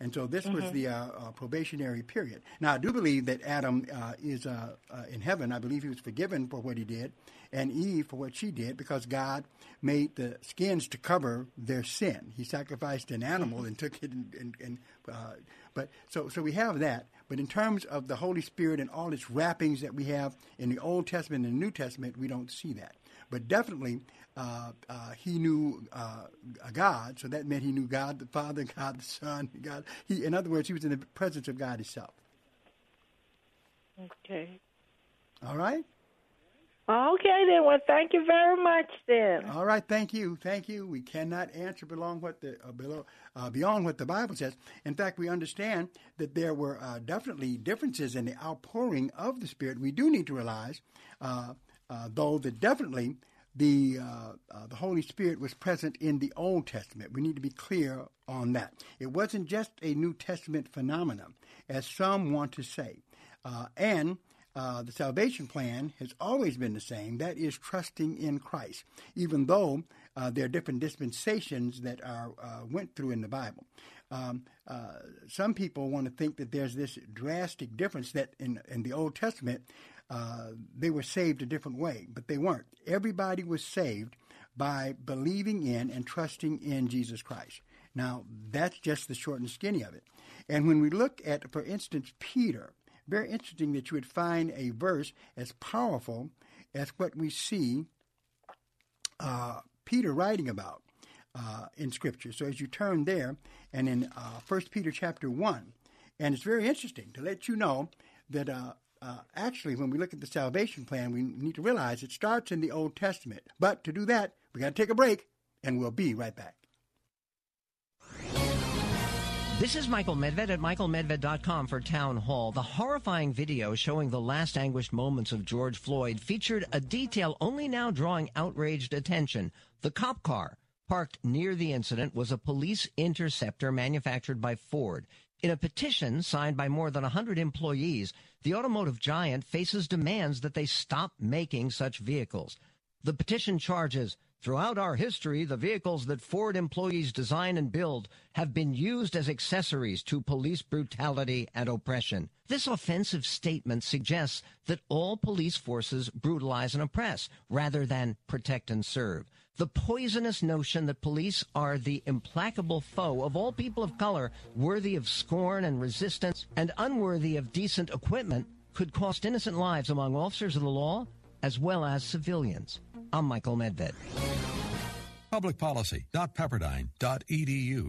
And so this was Mhm. the uh, uh, probationary period. Now, I do believe that Adam uh, is uh, uh, in heaven. I believe he was forgiven for what he did, and Eve for what she did, because God made the skins to cover their sin. He sacrificed an animal and took it, and, and, and uh, but so so we have that. But in terms of the Holy Spirit and all its wrappings that we have in the Old Testament and the New Testament, we don't see that. But definitely, uh, uh, he knew uh, God, so that meant he knew God the Father, (laughs) God the Son, God. He, in other words, he was in the presence of God Himself. Okay. All right. Okay, then. Well, thank you very much, then. All right. Thank you. Thank you. We cannot answer beyond what the uh, below uh, beyond what the Bible says. In fact, we understand that there were uh, definitely differences in the outpouring of the Spirit. We do need to realize, uh, though, that definitely the uh, uh, the Holy Spirit was present in the Old Testament. We need to be clear on that. It wasn't just a New Testament phenomenon, as some want to say, uh, and. Uh, the salvation plan has always been the same. That is trusting in Christ, even though uh, there are different dispensations that are uh, went through in the Bible. Um, some people want to think that there's this drastic difference that in in the Old Testament uh, they were saved a different way, but they weren't. Everybody was saved by believing in and trusting in Jesus Christ. Now that's just the short and skinny of it. And when we look at, for instance, Peter very interesting that you would find a verse as powerful as what we see uh, Peter writing about uh, in Scripture. So as you turn there, and in uh, 1 Peter chapter 1, and it's very interesting to let you know that uh, uh, actually when we look at the salvation plan, we need to realize it starts in the Old Testament. But to do that, we got to take a break, and we'll be right back. This is Michael Medved at michaelmedved.com for Town Hall. The horrifying video showing the last anguished moments of George Floyd featured a detail only now drawing outraged attention. The cop car parked near the incident was a police interceptor manufactured by Ford. In a petition signed by more than 100 employees, the automotive giant faces demands that they stop making such vehicles. The petition charges Throughout our history, the vehicles that Ford employees design and build have been used as accessories to police brutality and oppression. This offensive statement suggests that all police forces brutalize and oppress rather than protect and serve. The poisonous notion that police are the implacable foe of all people of color, worthy of scorn and resistance, and unworthy of decent equipment, could cost innocent lives among officers of the law as well as civilians. I'm Michael Medved. Publicpolicy.pepperdine.edu.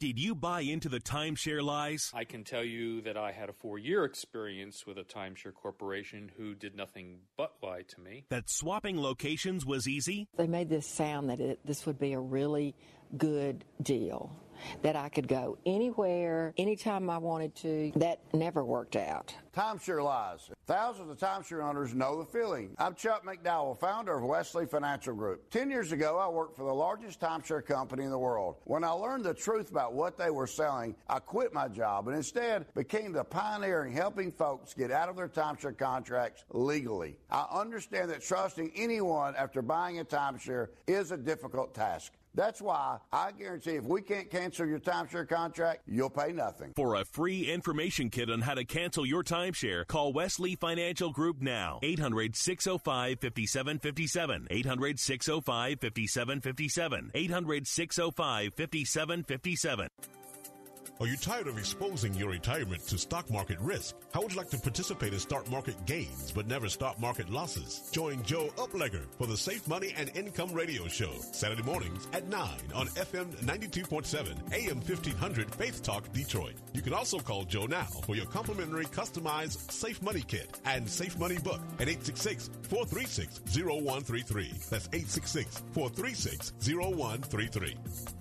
Did you buy into the timeshare lies? I can tell you that I had a four year experience with a timeshare corporation who did nothing but lie to me. That swapping locations was easy? They made this sound that it, this would be a really good deal that I could go anywhere, anytime I wanted to. That never worked out. Timeshare lies. Thousands of timeshare owners know the feeling. I'm Chuck McDowell, founder of Wesley Financial Group. Ten years ago, I worked for the largest timeshare company in the world. When I learned the truth about what they were selling, I quit my job and instead became the pioneer in helping folks get out of their timeshare contracts legally. I understand that trusting anyone after buying a timeshare is a difficult task. That's why I guarantee if we can't cancel your timeshare contract, you'll pay nothing. For a free information kit on how to cancel your timeshare, call Wesley Financial Group now. 800 605 5757. 800 605 5757. 800 605 5757. Are you tired of exposing your retirement to stock market risk? How would you like to participate in stock market gains but never stock market losses? Join Joe Uplegger for the Safe Money and Income Radio Show, Saturday mornings at 9 on FM 92.7, AM 1500 Faith Talk Detroit. You can also call Joe now for your complimentary customized Safe Money Kit and Safe Money Book at 866-436-0133. That's 866-436-0133.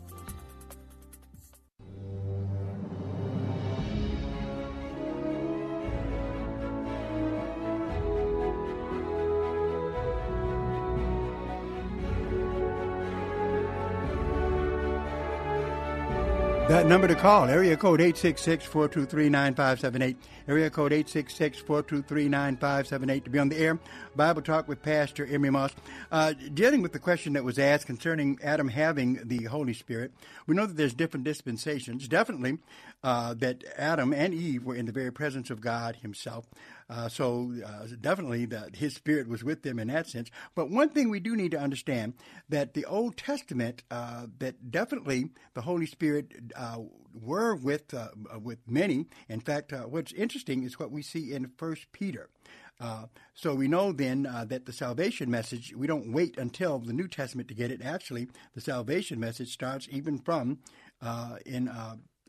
That number to call, area code 866-423-9578. Area code 866-423-9578 to be on the air. Bible Talk with Pastor Emery Moss. Uh, dealing with the question that was asked concerning Adam having the Holy Spirit, we know that there's different dispensations. Definitely uh, that Adam and Eve were in the very presence of God himself. Uh, so uh, definitely that his spirit was with them in that sense. But one thing we do need to understand that the Old Testament, uh, that definitely the Holy Spirit uh, were with uh, with many. In fact, what's interesting is what we see in First Peter. Uh, so we know then uh, that the salvation message, we don't wait until the New Testament to get it. Actually, the salvation message starts even from uh, in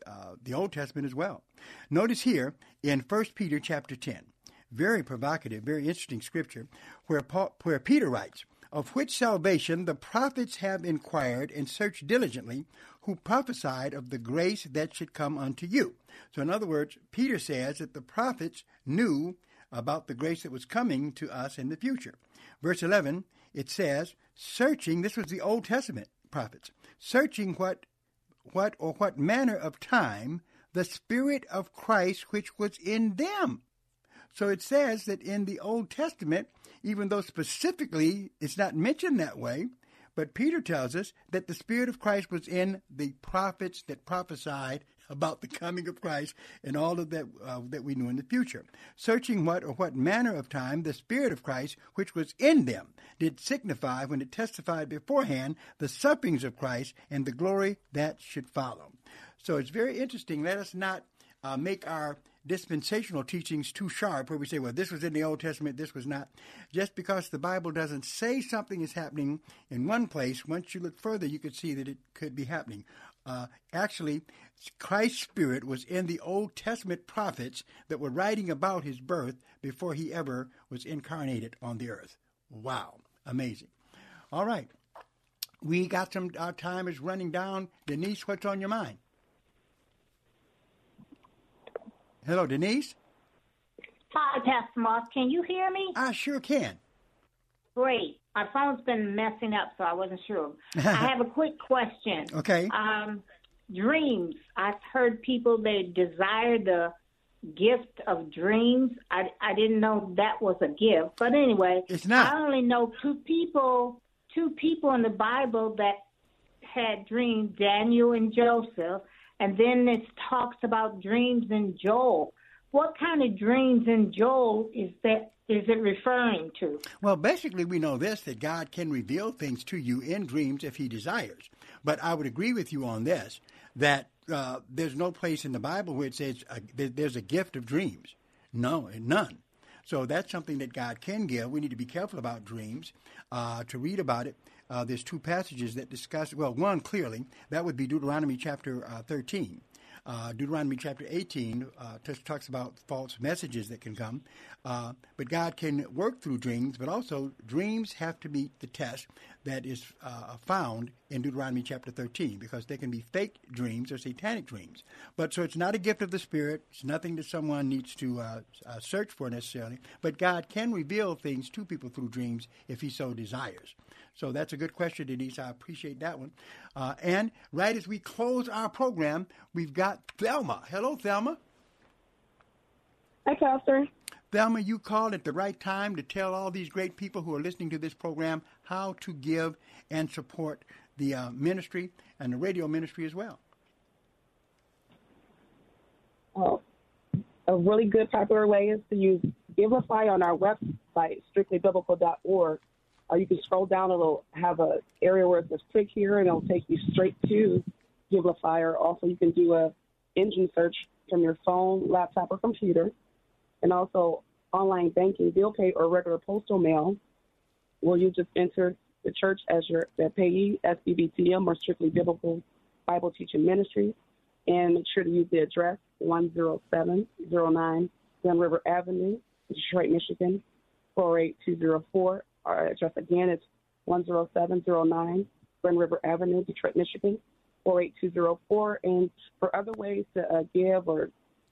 Uh, the Old Testament as well. Notice here in 1 Peter chapter 10, very provocative, very interesting scripture, where, Paul, where Peter writes, Of which salvation the prophets have inquired and searched diligently, who prophesied of the grace that should come unto you. So, in other words, Peter says that the prophets knew about the grace that was coming to us in the future. Verse 11, it says, searching, this was the Old Testament prophets, searching what, what or what manner of time the Spirit of Christ which was in them. So it says that in the Old Testament, even though specifically it's not mentioned that way, but Peter tells us that the Spirit of Christ was in the prophets that prophesied about the coming of Christ and all of that uh, that we knew in the future. Searching what or what manner of time the Spirit of Christ, which was in them, did signify when it testified beforehand the sufferings of Christ and the glory that should follow. So it's very interesting. Let us not uh, make our dispensational teachings too sharp where we say, well, this was in the Old Testament, this was not. Just because the Bible doesn't say something is happening in one place, once you look further, you could see that it could be happening. Uh, actually, Christ's Spirit was in the Old Testament prophets that were writing about his birth before he ever was incarnated on the earth. Wow, amazing. All right. We got some, our time is running down. Denise, what's on your mind? Hello, Denise. Hi, Pastor Moss. Can you hear me? I sure can. Great. My phone's been messing up, so I wasn't sure. (laughs) I have a quick question. Okay. Um, dreams. I've heard people they desire the gift of dreams. I, I didn't know that was a gift. But anyway, it's not. I only know two people, two people in the Bible that had dreams, Daniel and Joseph. And then it talks about dreams in Joel. What kind of dreams in Joel is that is it referring to? Well, basically, we know this that God can reveal things to you in dreams if He desires. But I would agree with you on this that uh, there's no place in the Bible where it says uh, there's a gift of dreams. No, none. So that's something that God can give. We need to be careful about dreams, uh, to read about it. Uh, there's two passages that discuss, well, one clearly, that would be Deuteronomy chapter uh, 13. Uh, Deuteronomy chapter 18 uh, talks about false messages that can come. Uh, but God can work through dreams, but also dreams have to meet the test that is uh, found in Deuteronomy chapter 13 because they can be fake dreams or satanic dreams. But so it's not a gift of the Spirit. It's nothing that someone needs to uh, uh, search for necessarily. But God can reveal things to people through dreams if He so desires. So that's a good question, Denise. I appreciate that one. Uh, and right as we close our program, we've got Thelma. Hello, Thelma. Hi, Pastor. Thelma, you called at the right time to tell all these great people who are listening to this program how to give and support the uh, ministry and the radio ministry as well. Well, a really good popular way is to use Givelify on our website, strictlybiblical.org or you can scroll down. It'll have a area where it says click here, and it'll take you straight to Givelify. Or also, you can do a engine search from your phone, laptop, or computer, and also online banking, bill pay, or regular postal mail, where you just enter the church as your the payee, SBBTM, or strictly biblical Bible teaching ministry, and make sure to use the address 10709 Grand River Avenue, Detroit, Michigan 48204 our address again is 10709 Grand River Avenue, Detroit, Michigan, 48204. And for other ways to uh, give or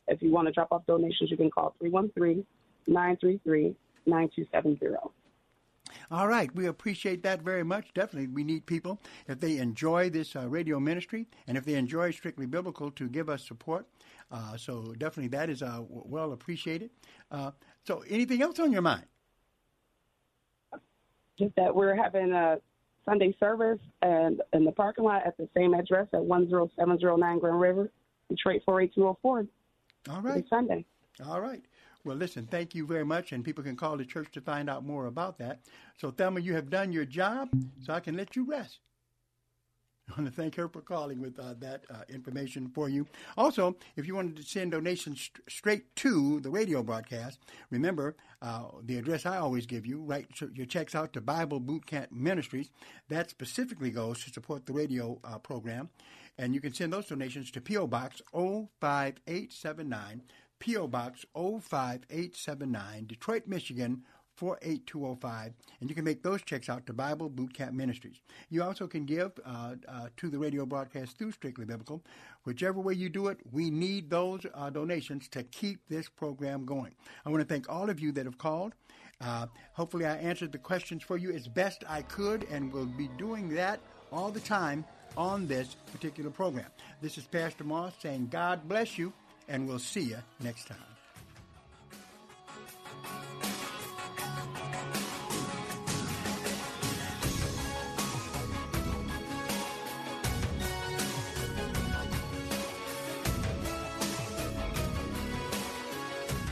if you want to drop off donations, you can call 313 933 9270. All right, we appreciate that very much. Definitely, we need people if they enjoy this uh, radio ministry and if they enjoy Strictly Biblical to give us support. Uh, so definitely, that is uh, well appreciated. Uh, so, anything else on your mind? Just that we're having a Sunday service and in the parking lot at the same address at 10709 Grand River, Detroit 48204. All right. Sunday. All right. Well, listen, thank you very much, and people can call the church to find out more about that. So, Thelma, you have done your job, so I can let you rest. I want to thank her for calling with uh, that uh, information for you. Also, if you wanted to send donations st- straight to the radio broadcast, remember uh, the address I always give you. Write your checks out to Bible Boot Camp Ministries. That specifically goes to support the radio uh, program. And you can send those donations to P.O. Box 05879, P.O. Box 05879, Detroit, Michigan 48205, and you can make those checks out to Bible Boot Camp Ministries. You also can give uh, uh, to the radio broadcast through Strictly Biblical. Whichever way you do it, we need those uh, donations to keep this program going. I want to thank all of you that have called. Uh, hopefully, I answered the questions for you as best I could, and we'll be doing that all the time on this particular program. This is Pastor Moss saying, God bless you, and we'll see you next time.